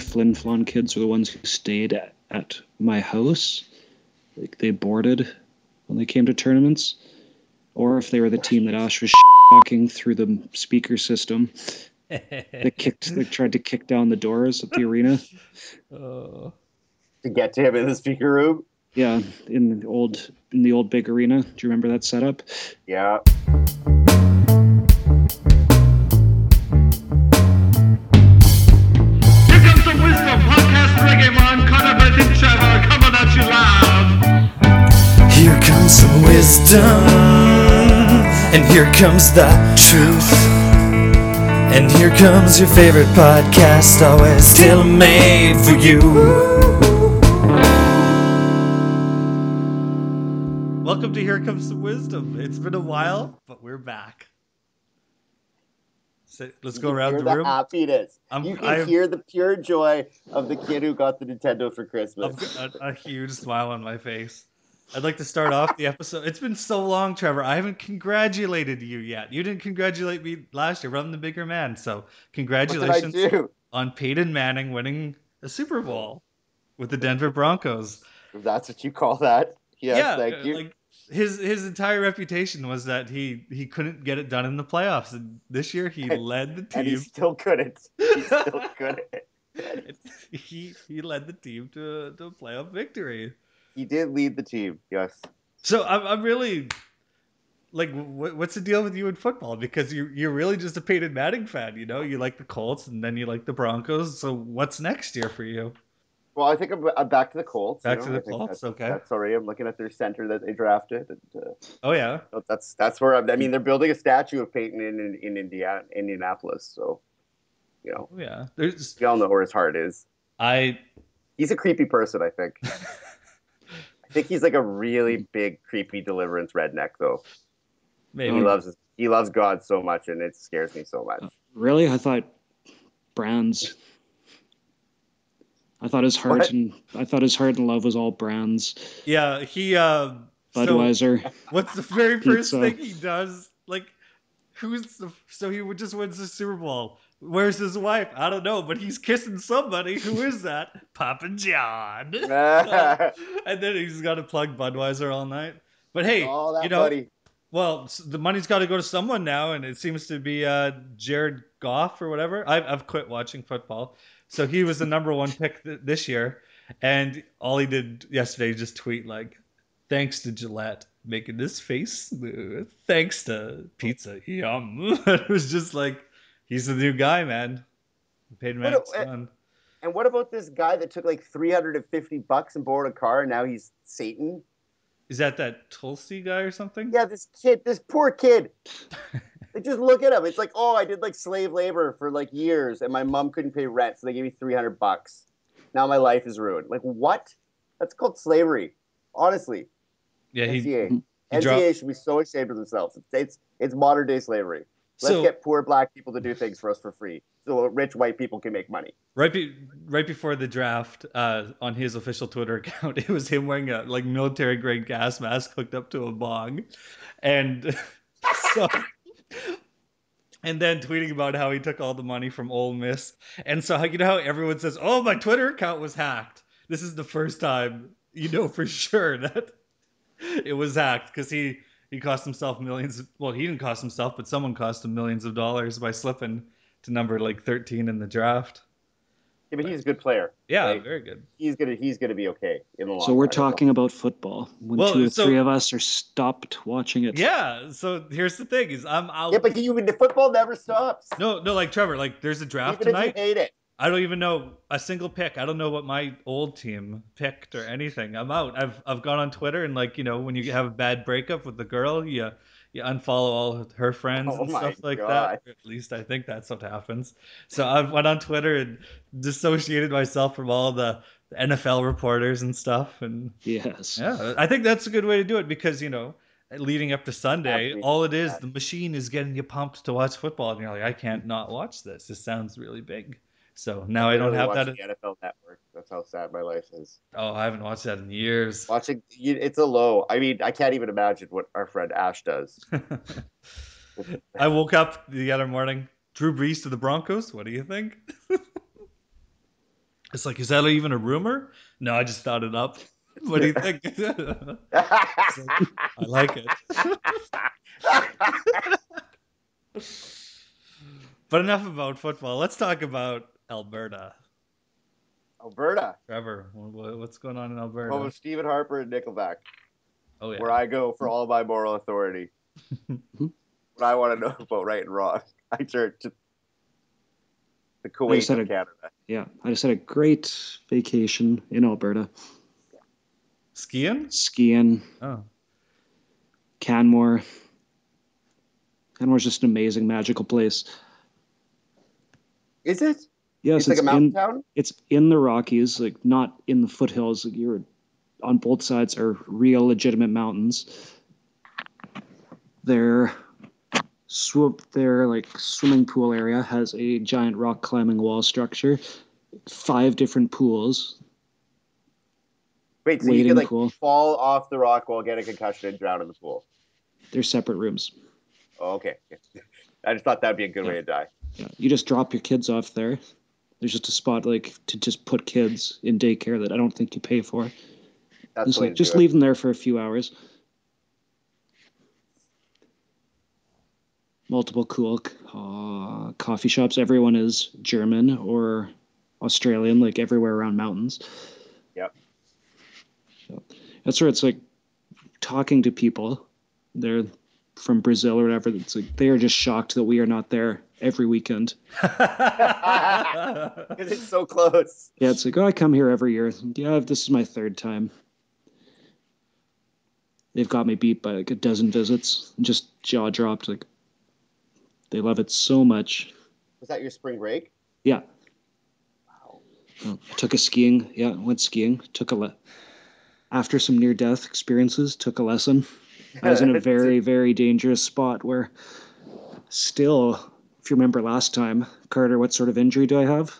Flin Flon kids were the ones who stayed at, at my house. Like they boarded when they came to tournaments, or if they were the team that Ash was talking through the speaker system. They kicked, they tried to kick down the doors at the arena. Oh. To get to him in the speaker room. Yeah, in the old in the old big arena. Do you remember that setup? Yeah. Trevor coming at you loud. Here comes some wisdom, and here comes the truth. And here comes your favorite podcast, always tailor made for you. Welcome to Here Comes Some Wisdom. It's been a while, but we're back. Let's You go around hear the room. happiness. I'm- you can I'm- hear the pure joy of the kid who got the Nintendo for Christmas. I've got a, a huge smile on my face. I'd like to start off the episode. It's been so long, Trevor. I haven't congratulated you yet. You didn't congratulate me last year, but I'm the bigger man. So, What did I congratulations on Peyton Manning winning a Super Bowl with the Denver Broncos. If that's what you call that. Yes, yeah, thank uh, you. like his his entire reputation was that he he couldn't get it done in the playoffs. And this year he And- led the team. and he still couldn't. He still couldn't. he he led the team to to a playoff victory. He did lead the team. Yes. So I'm I'm really like, what, what's the deal with you in football? Because you you're really just a Peyton Manning fan, you know. You like the Colts, and then you like the Broncos. So what's next year for you? Well, I think I'm, I'm back to the Colts. you Back know, to the Colts, That's, okay. That's already. I'm looking at their center that they drafted. And, uh, Oh yeah, that's that's where I'm. I mean, they're building a statue of Peyton in in, in Indiana, Indianapolis. So, you know, oh yeah. There's we all know where his heart is. I He's a creepy person. I think. I think he's like a really big creepy deliverance redneck, though. maybe He loves he loves God so much, and it scares me so much. Really? I thought brands. I thought his heart What? and I thought his heart and love was all brands. yeah. He uh, so- Budweiser. What's the very first Pizza. thing he does? Like, who's the so he would just wins the Super Bowl. Where's his wife? I don't know, but he's kissing somebody. Who is that? Papa John. and then he's got to plug Budweiser all night. But hey, oh, that you know, buddy. well, the money's got to go to someone now, and it seems to be uh, Jared Goff or whatever. I've, I've quit watching football, so he was the number one pick th- this year, and all he did yesterday just tweet like, "Thanks to Gillette making this face smooth. Thanks to pizza, yum." it was just like, he's the new guy, man. Peyton What a- Manning's uh, son. And what about this guy that took like 350 bucks and borrowed a car, and now he's Satan? Is that that Tunsil guy or something? Yeah, this kid, this poor kid. they just look at him. It's like, oh, I did like slave labor for like years, and my mom couldn't pay rent, so they gave me 300 bucks. Now my life is ruined. Like what? That's called slavery. Honestly, Yeah, he, NCAA. he NCAA dropped- should be so ashamed of themselves. It's it's, it's modern day slavery. Let's So- get poor black people to do things for us for free, so rich white people can make money. Right, be, right before the draft, uh, on his official Twitter account, it was him wearing a like military grade gas mask hooked up to a bong, and so, and then tweeting about how he took all the money from Ole Miss, and so you know how everyone says, "Oh, my Twitter account was hacked." This is the first time you know for sure that it was hacked because he he cost himself millions. Well, he didn't cost himself, but someone cost him millions of dollars by slipping to number like 13 in the draft. Yeah, but he's a good player. Yeah, Right. very good. He's gonna he's gonna be okay in the long. So we're run. talking about football. When Well, two or so- three of us are stopped watching it. Yeah. So here's the thing: is I'm out. Yeah, but you, mean the football never stops. no, no, like Trevor, like there's a draft Even tonight. if you hate it. I don't even know a single pick. I don't know what my old team picked or anything. I'm out. I've I've gone on Twitter and like you know when you have a bad breakup with the girl, you you unfollow all her friends Oh and stuff like God. that. At least I think that's what happens. So I went on Twitter and dissociated myself from all the NFL reporters and stuff and Yes. Yeah, I think that's a good way to do it because you know, leading up to Sunday, Absolutely. all it is Yeah. the machine is getting you pumped to watch football, and you're like, I can't not watch this. This sounds really big. So now I don't Literally have that. The NFL Network. That's how sad my life is. Oh, I haven't watched that in years. Watching, it's a low. I mean, I can't even imagine what our friend Ash does. I woke up the other morning. Drew Brees to the Broncos. What do you think? It's like, is that even a rumor? No, I just thought it up. What do you think? I like it. But enough about football. Let's talk about Alberta. Alberta, Trevor, wh- wh- what's going on in home Alberta? of Stephen Harper and Nickelback, Oh yeah. where I go for all my moral authority. what I want to know about right and wrong, I turn to the Kuwait said of it. Canada. Yeah, I just had a great vacation in Alberta, Skiing? skiing, Oh. Canmore. Canmore's just an amazing, magical place. Is it? Yes, it's like a it's mountain in town. it's in the Rockies, like not in the foothills. Like you're on both sides are real legitimate mountains. Their swoop their like swimming pool area has a giant rock climbing wall structure, five different pools. Wait, so you could like pool. fall off the rock while get a concussion and drown in the pool. They're separate rooms. Oh, okay. I just thought that'd be a good way to die. Yeah, you just drop your kids off there. There's just a spot like to just put kids in daycare that I don't think you pay for. That's Just like just it. leave them there for a few hours. Multiple cool uh, coffee shops. Everyone is German or Australian, like everywhere around mountains. Yep. So that's where it's like talking to people. They're from Brazil or whatever. It's like they are just shocked that we are not there every weekend. Because it's so close. Yeah, it's like, oh, I come here every year. Yeah, this is my third time. They've got me beat by like a dozen visits. Just jaw dropped. Like, they love it so much. Was that your spring break? Yeah. Wow. Oh, I took a skiing. Yeah, went skiing. Took a le- after some near death experiences. Took a lesson. I was in a very very dangerous spot where, still, if you remember last time, Carter, what sort of injury do I have?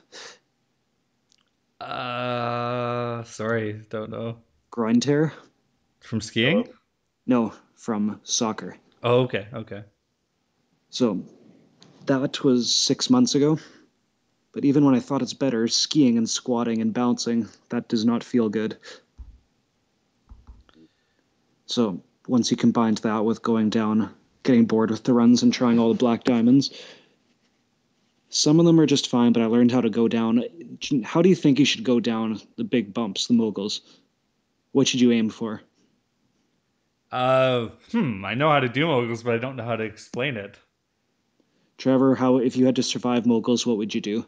uh, sorry, don't know. Groin tear? From skiing? No, from soccer. Oh, okay, okay. So that was six months ago. But even when I thought it's better, skiing and squatting and bouncing, that does not feel good. So once you combined that with going down, getting bored with the runs and trying all the black diamonds, some of them are just fine, but I learned how to go down. How do you think you should go down the big bumps, the moguls? What should you aim for? Uh, hmm, I know how to do moguls, but I don't know how to explain it. Trevor, how if you had to survive moguls, what would you do?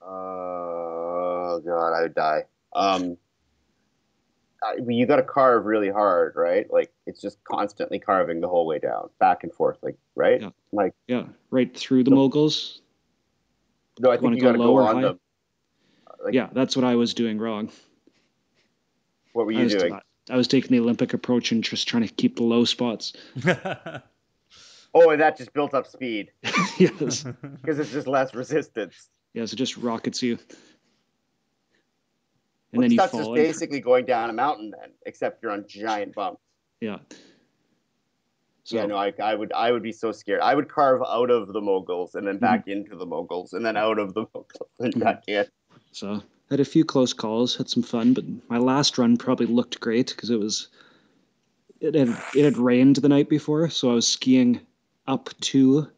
Oh god, I would die. Um, I, you got to carve really hard, right? Like it's just constantly carving the whole way down, back and forth, like right? Yeah. Like Yeah, right through the moguls. no, I wanna think you go got to go lower, on them. Like- yeah, that's what I was doing wrong. What were I you was, doing? I was taking the Olympic approach and just trying to keep the low spots. Oh, and that just built up speed yes, because it's just less resistance. yes, it just rockets you, and Well, then you that's just basically going down a mountain then, except you're on giant bumps. yeah. So yeah, no, I, I would I would be so scared. I would carve out of the moguls and then back into the moguls and then out of the moguls and Mhm. back in. So had a few close calls, had some fun, but my last run probably looked great because it was it had it had rained the night before, so I was skiing up to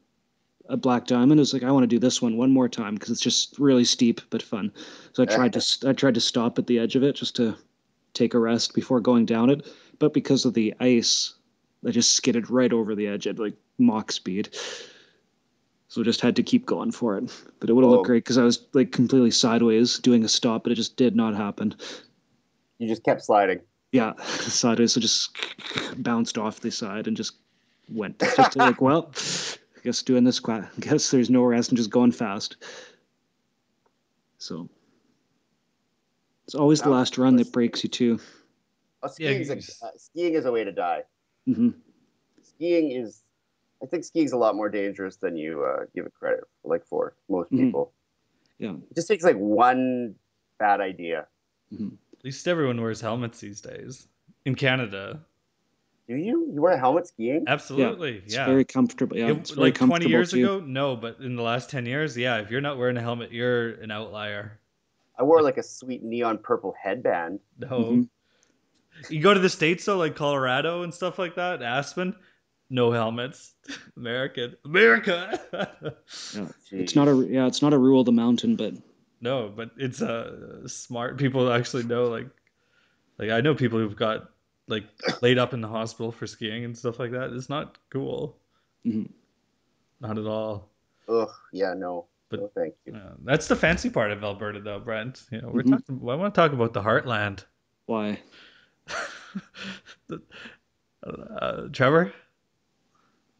a black diamond. It was like I want to do this one one more time because it's just really steep but fun. So I tried to I tried to stop at the edge of it just to take a rest before going down it, but because of the ice, I just skidded right over the edge at like Mach speed. So just had to keep going for it. But it would have Oh. looked great because I was like completely sideways doing a stop, but it just did not happen. You just kept sliding. Yeah, sideways. So just bounced off the side and just went. Just like, well, I guess doing this. Qua- I guess there's no rest and just going fast. So it's always the last run that breaks you too. Oh, Yeah, skiing's you a, uh, skiing is a way to die. hmm Skiing is, I think skiing's a lot more dangerous than you uh, give it credit like for most Mhm. people. Yeah. It just takes like one bad idea. At least everyone wears helmets these days. In Canada. Do you? You wear a helmet skiing? Absolutely. It's yeah. very comfortable. Yeah, It- it's very like 20 comfortable years too. ago, no, but in the last 10 years, yeah, if you're not wearing a helmet, you're an outlier. I wore like a sweet neon purple headband. No. Mhm. You go to the states though, like Colorado and stuff like that, Aspen. No helmets. American. America. Yeah. It's not a yeah, it's not a rule of the mountain, but no, but it's uh, smart. People actually know. Like, like I know people who've got like laid up in the hospital for skiing and stuff like that. It's not cool. Mhm. Not at all. Ugh, yeah, no. But- no, thank you. Yeah, that's the fancy part of Alberta, though, Brent. You know, we're Mhm. talking. I want to talk about the heartland. why? The- uh, Trevor,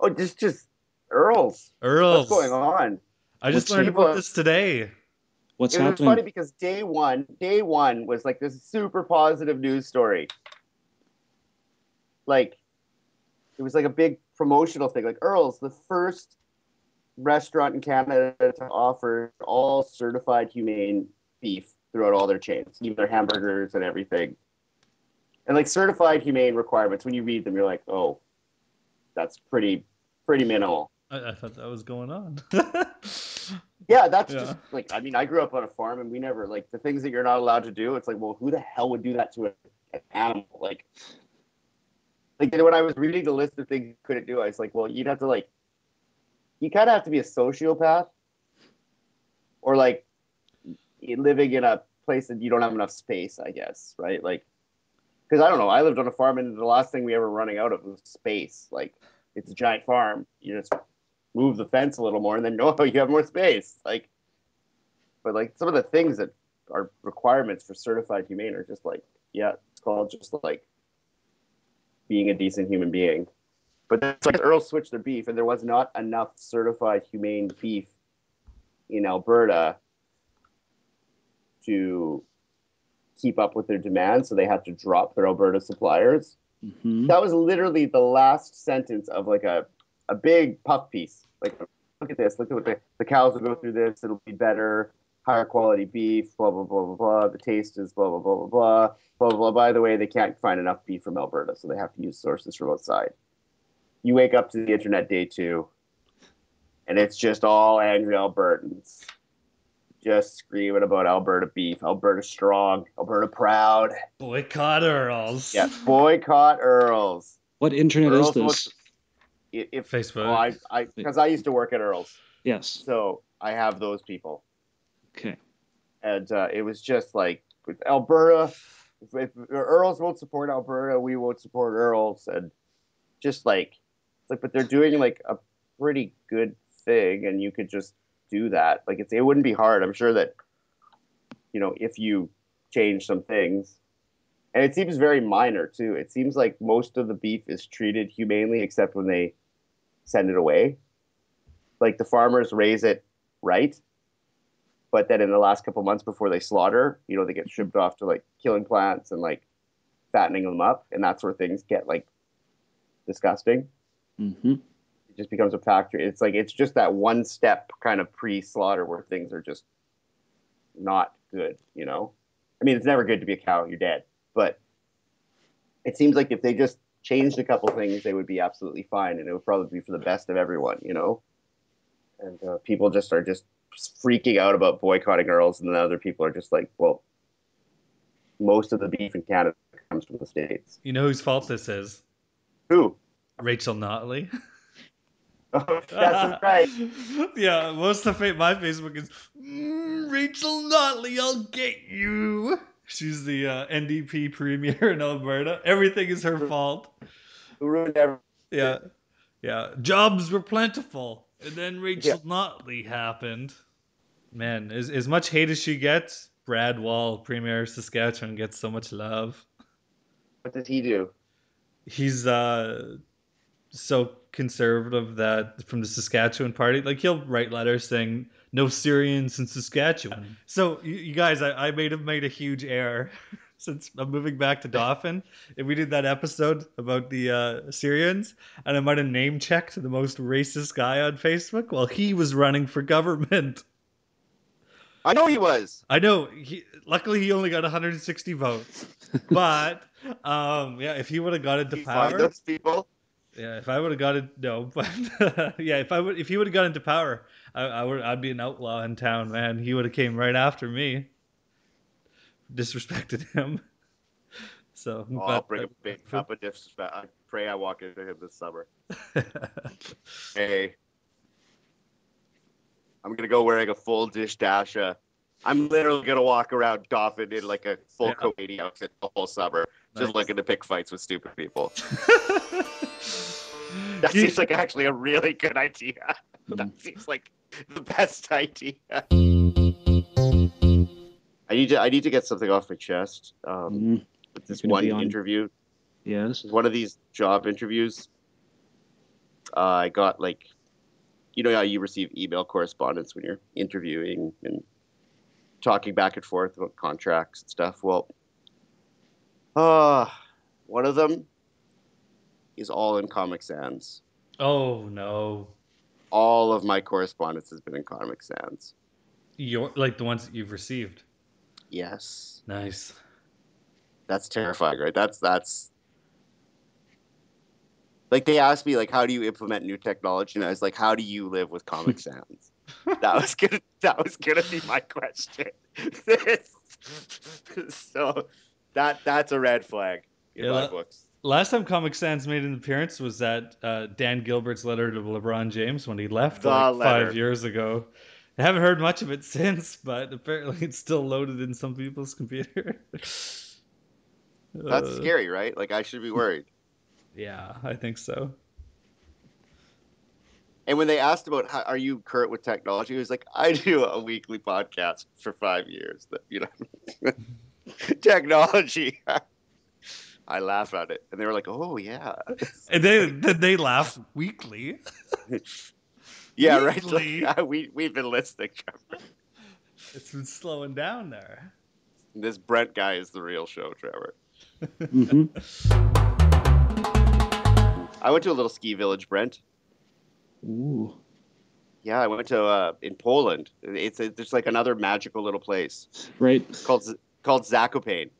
Oh, just just Earls. Earls. What's going on? I just What's learned about this today. What's it was funny because day one, day one was like this super positive news story. Like, it was like a big promotional thing. Like Earl's, the first restaurant in Canada to offer all certified humane beef throughout all their chains, even their hamburgers and everything. And like certified humane requirements, when you read them, you're like, oh, that's pretty, pretty minimal. I, I thought that was going on. Yeah, that's Yeah. just like I mean, I grew up on a farm and we never like the things that you're not allowed to do. It's like, well, who the hell would do that to an animal? Like, like when I was reading the list of things you couldn't do, I was like, well, you'd have to like, you kind of have to be a sociopath, or like living in a place that you don't have enough space, I guess, right? Like, because I don't know, I lived on a farm and the last thing we ever running out of was space. Like, it's a giant farm. You just move the fence a little more and then no you have more space like but like some of the things that are requirements for certified humane are just like yeah it's called just like being a decent human being but that's like earl switched their beef and there was not enough certified humane beef in alberta to keep up with their demand so they had to drop their alberta suppliers hmm that was literally the last sentence of like a, a big puff piece. Like, look at this. Look at what the, the cows will go through this. It'll be better, higher quality beef. Blah blah blah blah blah. The taste is blah blah blah blah blah blah blah. blah. By the way, they can't find enough beef from Alberta, so they have to use sources from outside. You wake up to the internet day two, and it's just all angry Albertans, just screaming about Alberta beef, Alberta strong, Alberta proud. Boycott Earls. Yeah, boycott Earls. What internet Earls is this? wants- i- if Facebook. well, I I because I used to work at Earl's, Yes. so I have those people, Okay. and uh, it was just like with Alberta. If, if Earl's won't support Alberta, we won't support Earl's, and just like like, but they're doing like a pretty good thing, and you could just do that. Like it's it wouldn't be hard. I'm sure that you know if you change some things. And it seems very minor too. It seems like most of the beef is treated humanely, except when they send it away. Like the farmers raise it right, but then in the last couple months before they slaughter, you know, they get shipped off to like killing plants and like fattening them up, and that's where things get like disgusting. hmm It just becomes a factory. It's like it's just that one step kind of pre-slaughter where things are just not good. You know, I mean, it's never good to be a cow. You're dead, but it seems like if they just changed a couple things, they would be absolutely fine, and it would probably be for the best of everyone. You know, and uh, people just are just freaking out about boycotting Earls, and then other people are just like, well, most of the beef in Canada comes from the states. You know whose fault this is? Who? Rachel Notley. Oh, that's right. yeah, most of fa- my Facebook is "Mm, Rachel Notley. I'll get you. She's the uh, NDP premier in Alberta. Everything is her fault. Who ruined everything? Yeah, yeah. Jobs were plentiful, and then Rachel Notley happened. Man, as as much hate as she gets, Brad Wall, premier of Saskatchewan, gets so much love. What does he do? he's uh so conservative that from the Saskatchewan party, like he'll write letters saying no Syrians in Saskatchewan. So you, you guys, I, I made have made a huge error since I'm moving back to Dauphin. And we did that episode about the uh, Syrians, and I might have name checked the most racist guy on Facebook. while he was running for government. I know he was. I know. He, luckily, he only got 160 votes. But um, yeah, if he would have got into power, those people. yeah, if I would have got it, no, but yeah, if I would, if he would have got into power, I, I would, I'd be an outlaw in town, man. He would have came right after me. Disrespected him. So, Oh, I'll bring a big cup of disrespect. I pray I walk into him this summer. Hey, I'm gonna go wearing a full dishdasha. I'm literally gonna walk around Dauphin in like a full Yeah. Coady outfit the whole summer, Nice. just looking to pick fights with stupid people. That seems like actually a really good idea. That seems like the best idea. I need to I need to get something off my chest. Um, Mhm. with this one be on- interview, Yes. one of these job interviews, uh, I got like, you know how you receive email correspondence when you're interviewing and talking back and forth about contracts and stuff. Well, uh, one of them is all in Comic Sans. oh no, All of my correspondence has been in Comic Sans. your like the ones that you've received. Yes, Nice. that's terrifying, right? That's that's like they asked me like, how do you implement new technology? And I was like, how do you live with Comic Sans? that was gonna that was gonna be my question. so that that's a red flag in Yeah, my books. Last time Comic Sans made an appearance was that uh, Dan Gilbert's letter to LeBron James when he left The like letter. five years ago. I haven't heard much of it since, but apparently it's still loaded in some people's computer. That's Uh, scary, right? Like I should be worried. Yeah, I think so. And when they asked about how are you current with technology, he was like, I do a weekly podcast for five years. That you know, technology. I laugh at it, and they were like, "Oh yeah, And they then they laugh weekly. Yeah, right." Like, Weekly? yeah, we we've been listening. Trevor. It's been slowing down there. This Brent guy is the real show, Trevor. Mm-hmm. I went to a little ski village, Brent. Ooh. Yeah, I went to uh, in Poland. It's a, there's like another magical little place Right. called called Zakopane.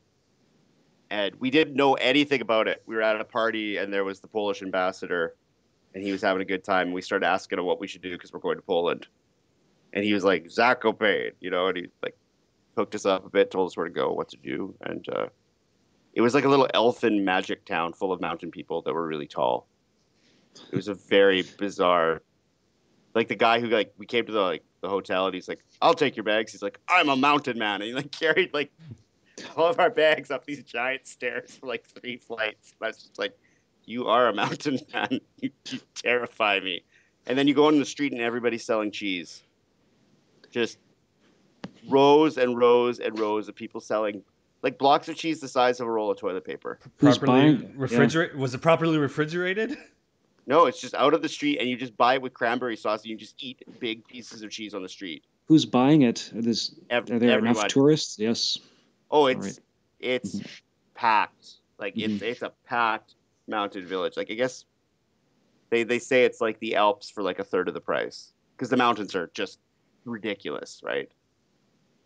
And we didn't know anything about it. We were at a party, and there was the Polish ambassador, and he was having a good time. And we started asking him what we should do because we're going to Poland. And he was like Zakopane, you know, and he like hooked us up a bit, told us where to go, what to do, and uh, it was like a little elfin magic town full of mountain people that were really tall. It was a very bizarre. Like the guy who like we came to the like the hotel and he's like, "I'll take your bags." He's like, "I'm a mountain man," and he like carried like all of our bags up these giant stairs for like three flights. And I was just like, "You are a mountain man. You, you terrify me." And then you go on the street and everybody's selling cheese. Just rows and rows and rows of people selling like blocks of cheese the size of a roll of toilet paper. Who's properly buying- refrigerate was it properly refrigerated? No, it's just out of the street, and you just buy it with cranberry sauce, and you just eat big pieces of cheese on the street. Who's buying it? Are, this, Ev- are there everyone. enough tourists? Yes. Oh, it's Alright. it's Mhm. packed. Like it's it's a packed mountain village. Like I guess they they say it's like the Alps for like a third of the price because the mountains are just ridiculous, right?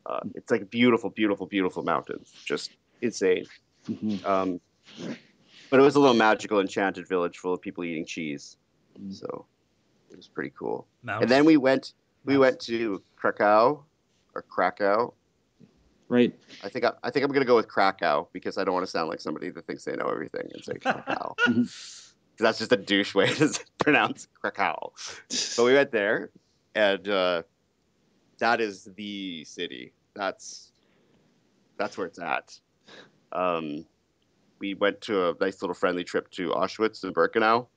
Uh, it's like beautiful, beautiful, beautiful mountains, just insane. hmm Um, but it was a little magical, enchanted village full of people eating cheese, Mm. so it was pretty cool. Mouse. And then we went we Mouse. went to Krakow or Krakow. Right. I think I, I think I'm gonna go with Krakow because I don't want to sound like somebody that thinks they know everything and say Krakow. Mhm. 'Cause That's just a douche way to pronounce Krakow. But we went there, and uh, that is the city. That's that's where it's at. Um, we went to a nice little friendly trip to Auschwitz and Birkenau.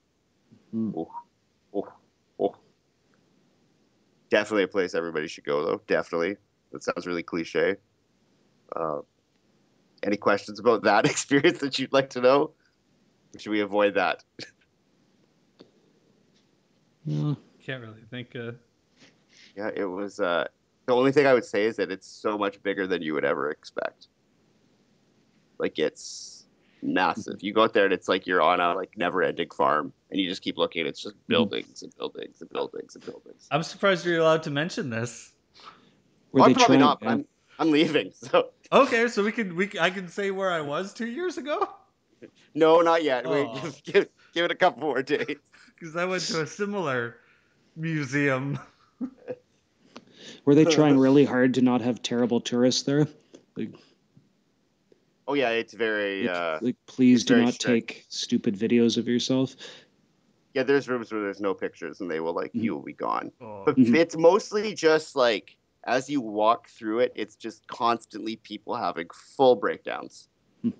Mm. Oh, oh, oh. Definitely a place everybody should go, though. Definitely. That sounds really cliche. Uh, any questions about that experience that you'd like to know? Or should we avoid that? Yeah. Can't really think. Uh, Yeah, it was. Uh, the only thing I would say is that it's so much bigger than you would ever expect. Like it's massive. You go out there and it's like you're on a like never-ending farm, and you just keep looking. It's just buildings and buildings and buildings and buildings. I'm surprised you're allowed to mention this. Well, I'm probably trying- not. yeah. I'm I'm leaving. So Okay, so we can we I can say where I was two years ago no, not yet. Wait, Aw. give, give, give it a couple more days. because I went to a similar museum. Were they trying really hard to not have terrible tourists there? Like, Oh yeah, it's very. Like, Uh, like, please do not strict. take stupid videos of yourself. yeah, there's rooms where there's no pictures, and they will like Mhm. you will be gone. Oh. But Mhm. it's mostly just like as you walk through it, it's just constantly people having full breakdowns, Hmm.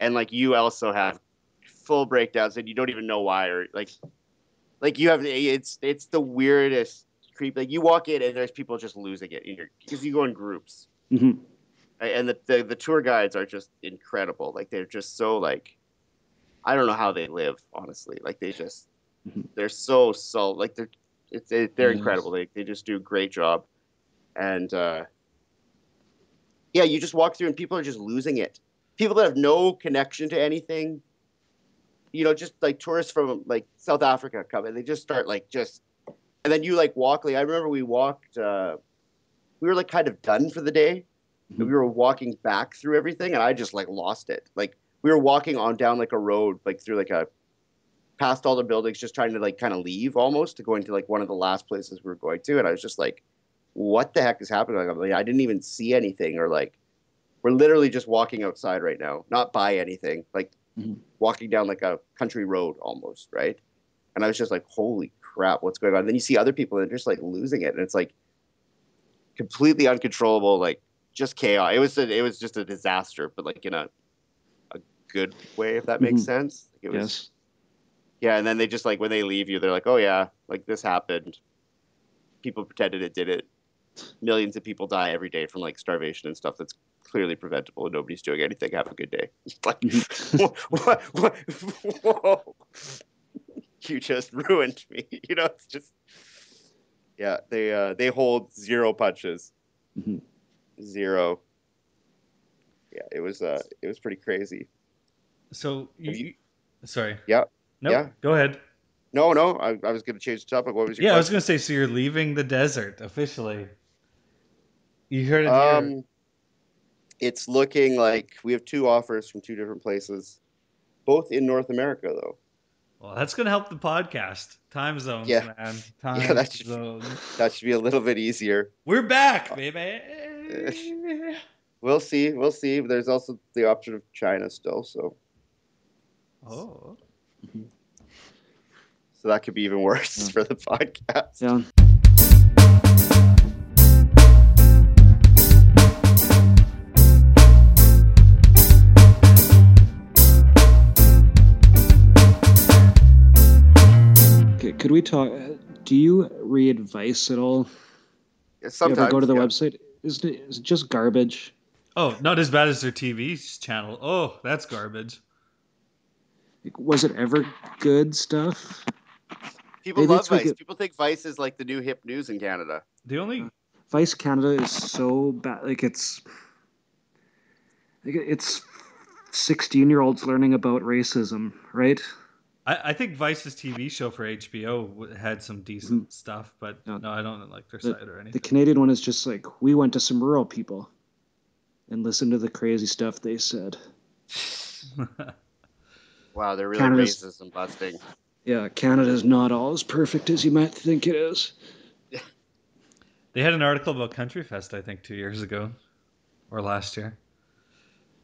and like you also have full breakdowns, and you don't even know why, or like, like you have it's it's the weirdest creep. Like you walk in and there's people just losing it in your because you go in groups, hmm and the, the the tour guides are just incredible. Like they're just so like, I don't know how they live honestly. Like they just Mhm. they're so so like they're it's they, they're Yes. incredible. They they just do a great job, and uh, yeah, you just walk through and people are just losing it. People that have no connection to anything, you know, just like tourists from like South Africa come and they just start like just, and then you like walk. Like I remember we walked. Uh, we were like kind of done for the day. Mhm. we were walking back through everything, and I just like lost it. Like we were walking on down like a road, like through like a past all the buildings, just trying to like kind of leave almost to go into like one of the last places we were going to, and I was just like, "What the heck is happening?" I'm like, I didn't even see anything, or like we're literally just walking outside right now, not by anything, like Mhm. walking down like a country road almost, right? And I was just like, "Holy crap, what's going on?" And then you see other people that are just like losing it, and it's like completely uncontrollable, like just chaos. It was a, it was just a disaster, but like in a a good way, if that makes Mhm. sense. It was, Yes. yeah, and then they just like when they leave you, they're like, "Oh yeah, like this happened." People pretended it did it. Millions of people die every day from like starvation and stuff that's clearly preventable, and nobody's doing anything. Have a good day. Like, what, what, whoa. You just ruined me. You know, it's just, yeah. They uh, they hold zero punches, Mhm. zero. Yeah, it was uh, it was pretty crazy. So you, you- you- sorry. Yeah. No. Yeah. Go ahead. No, no, I, I was going to change the topic. What was your Yeah, I was gonna say. So you're leaving the desert officially. You heard it here. Um, it's looking like we have two offers from two different places, both in North America, though. Well, that's gonna help the podcast. Time zones, Yeah. man. Time Yeah, that should- zones. That should be a little bit easier. We're back, baby. We'll see. We'll see. There's also the option of China still, so oh. so that could be even worse Yeah. for the podcast. Yeah. Could we talk? Do you read Vice at all? Sometimes. You Sometimes ever go to the yeah. website? Is it, is it just garbage? Oh, not as bad as their TV channel. Oh, that's garbage. Like, was it ever good stuff? People Maybe love it's like Vice. a- People think Vice is like the new hip news in Canada. The only Vice Canada is so bad. Like it's, like it's sixteen-year-olds learning about racism, right? I, I think Vice's TV show for HBO had some decent stuff, but Yeah. no, I don't like their The- site or anything. The. Canadian one is just like we went to some rural people and listened to the crazy stuff they said. Wow, they're really Canada's- racist and busting. Yeah, Canada's not all as perfect as you might think it is. they had an article about Country Fest, I think, two years ago or last year.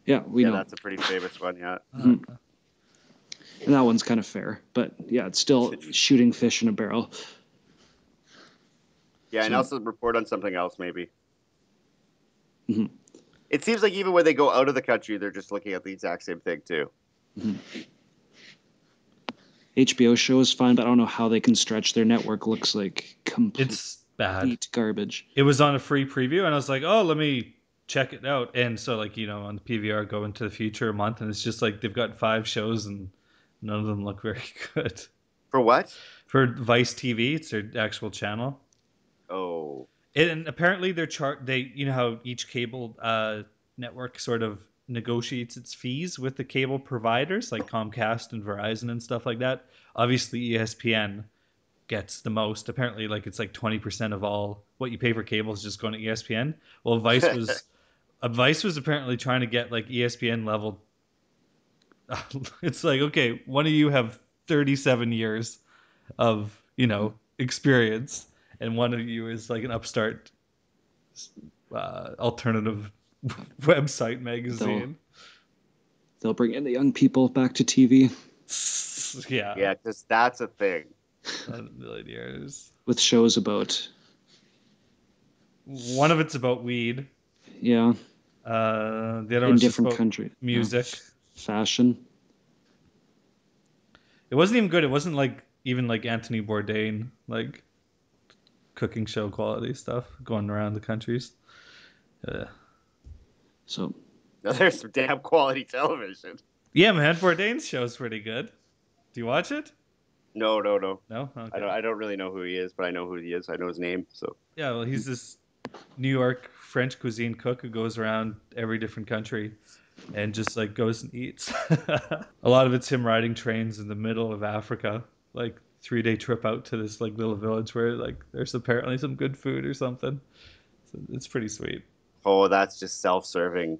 Yeah, we yeah, know. that's a pretty famous one. Yeah. Mhm. And that one's kind of fair, but yeah, it's still shooting fish in a barrel. Yeah, and also report on something else maybe. Mhm. It seems like even when they go out of the country, they're just looking at the exact same thing too. HBO show is fine, but I don't know how they can stretch their network. Looks like complete It's bad. garbage. It was on a free preview, and I was like, oh, let me check it out. And so, like, you know, on the PVR, go into the future a month, and it's just like they've got five shows, and none of them look very good. For what? For Vice TV, it's their actual channel. Oh, And apparently, they're chart. They, you know, how each cable uh, network sort of negotiates its fees with the cable providers, like Comcast and Verizon and stuff like that. Obviously, ESPN gets the most. Apparently, like it's like twenty percent of all what you pay for cable is just going to ESPN. Well, Vice was, uh, Vice was apparently trying to get like ESPN level. it's like okay, one of you have thirty-seven years of you know experience and one of you is like an upstart uh, alternative website magazine. they'll bring in the young people back to TV yeah, Yeah, because that's a thing. a million years. with shows about One of it's about weed. yeah Uh, the other in one's different about countries. music. Fashion. It wasn't even good. It wasn't like even like Anthony Bourdain like cooking show quality stuff going around the countries. Uh, So Now, there's some damn quality television. yeah, man, Bourdain's show's pretty good. Do you watch it? No, no, no. No. Okay. I don't. I don't really know who he is, but I know who he is. I know his name. So Yeah, well, he's this New York French cuisine cook who goes around every different country and just like goes and eats. a lot of it's him riding trains in the middle of Africa, like three day trip out to this like little village where like there's apparently some good food or something. So it's pretty sweet. oh, that's just self-serving.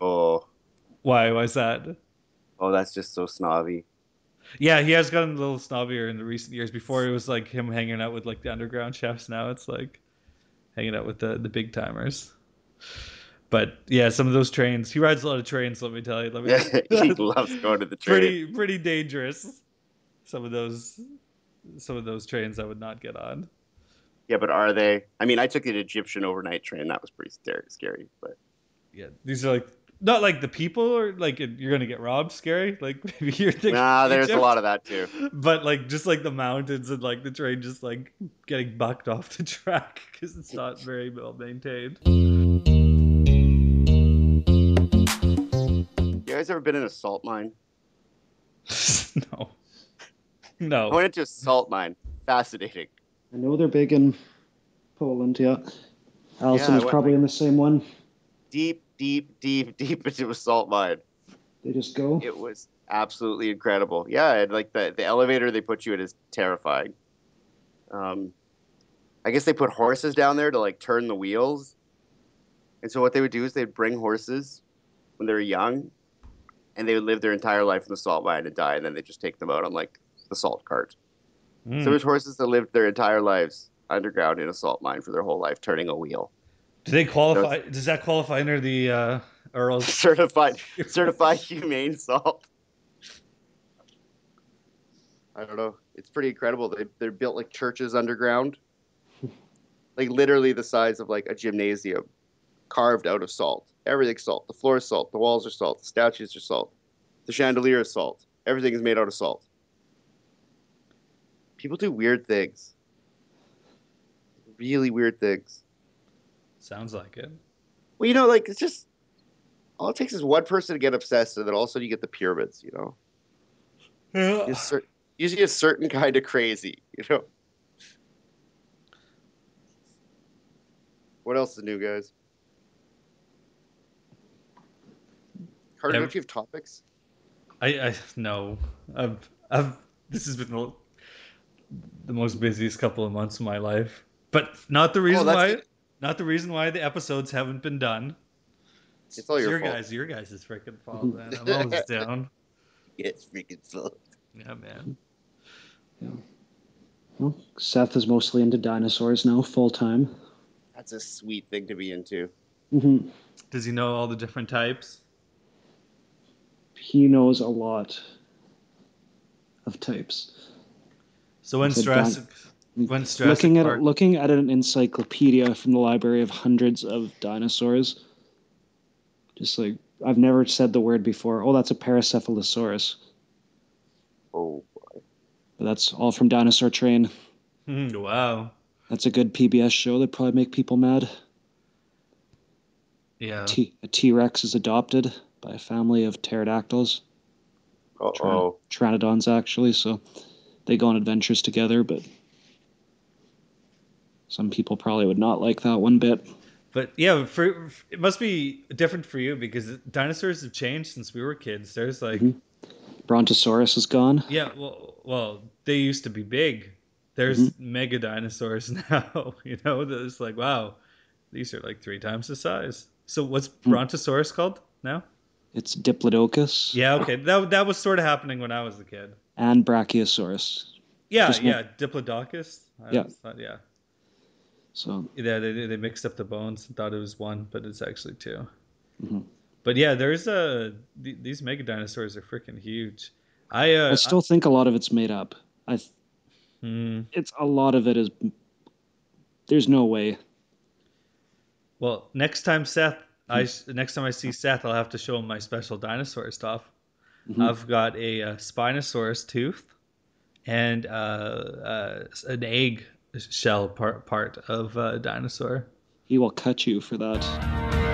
Oh, Why? Why's that? oh, that's just so snobby. Yeah, he has gotten a little snobbier in the recent years. Before it was like him hanging out with like the underground chefs. Now it's like hanging out with the the big timers. But yeah, some of those trains. He rides a lot of trains. Let me tell you. Let me. Yeah, he loves going to the train. pretty pretty dangerous. Some of those some of those trains I would not get on. Yeah, but are they? I mean, I took an Egyptian overnight train. That was pretty scary. Scary, but Yeah, these are like not like the people or like you're gonna get robbed. Scary. Like maybe you're thinking. nah, there's a lot of that too. But like just like the mountains and like the train just like getting bucked off the track because it's not very well maintained. Guys ever been in a salt mine? no. I No. went into a salt mine. Fascinating. I know they're big in Poland. Yeah, Allison Yeah, I was went, probably like- in the same one. Deep, deep, deep, deep into a salt mine. They just go. It was absolutely incredible. Yeah, and like the the elevator they put you in is terrifying. Um, I guess they put horses down there to like turn the wheels. And so what they would do is they'd bring horses when they were young, and they would live their entire life in the salt mine and die, and then they just take them out on like the salt cart. Mm. So there's horses that lived their entire lives underground in a salt mine for their whole life, turning a wheel. Do they qualify? Does that qualify under the uh, Earl's? certified certified humane salt. I don't know. It's pretty incredible. They they're built like churches underground, like literally the size of like a gymnasium, carved out of salt. Everything's salt. The floor is salt. The walls are salt. The statues are salt. The chandelier is salt. Everything is made out of salt. People do weird things. Really weird things. Sounds like it. Well, you know, like it's just all it takes is one person to get obsessed, and then all of a sudden you get the pyramids. You know, It's cer- usually a certain kind of crazy. You know. What else is new, guys? Carter, Ev- don't you have topics? I, I no. I've I've this has been the, the most busiest couple of months of my life. But not the reason that's why good. not the reason why the episodes haven't been done. It's all your, fault. guys, your guys is freaking fault, man. I'm always down. It's freaking fault. Yeah, man. Well, Seth is mostly into dinosaurs now, full time. That's a sweet thing to be into. hmm Does he know all the different types? He knows a lot of types. So when It's a Jurassic when Jurassic looking at Park, looking at an encyclopedia from the library of hundreds of dinosaurs. Just like I've never said the word before. Oh, that's a Pachycephalosaurus. Oh, But that's all from Dinosaur Train. Hmm, wow. That's a good PBS show that probably make people mad. Yeah. T- a T Rex is adopted by a family of pterodactyls, oh. pteranodons actually. So they go on adventures together, but some people probably would not like that one bit. But yeah, for it must be different for you because dinosaurs have changed since we were kids. There's like Mhm. Brontosaurus is gone. yeah, well, well, they used to be big. There's Mm-hmm. mega dinosaurs now. You know, there's like wow, these are like three times the size. So what's Hmm. Brontosaurus called now? It's Diplodocus Yeah, okay, that that was sort of happening when I was a kid. and Brachiosaurus. Yeah, Just one- yeah, Diplodocus. I Yeah. thought- yeah. So Yeah, they, they mixed up the bones and thought it was one, but it's actually 2 mm-hmm. But yeah, there's a th- these mega dinosaurs are freaking huge. I uh, I still think a lot of it's made up. I, th- Hmm. it's a lot of it is. There's no way. well, next time Seth, I next time I see Seth, I'll have to show him my special dinosaur stuff. Mhm. I've got a, uh Spinosaurus tooth and uh, uh, an egg shell part part of a dinosaur. He will cut you for that.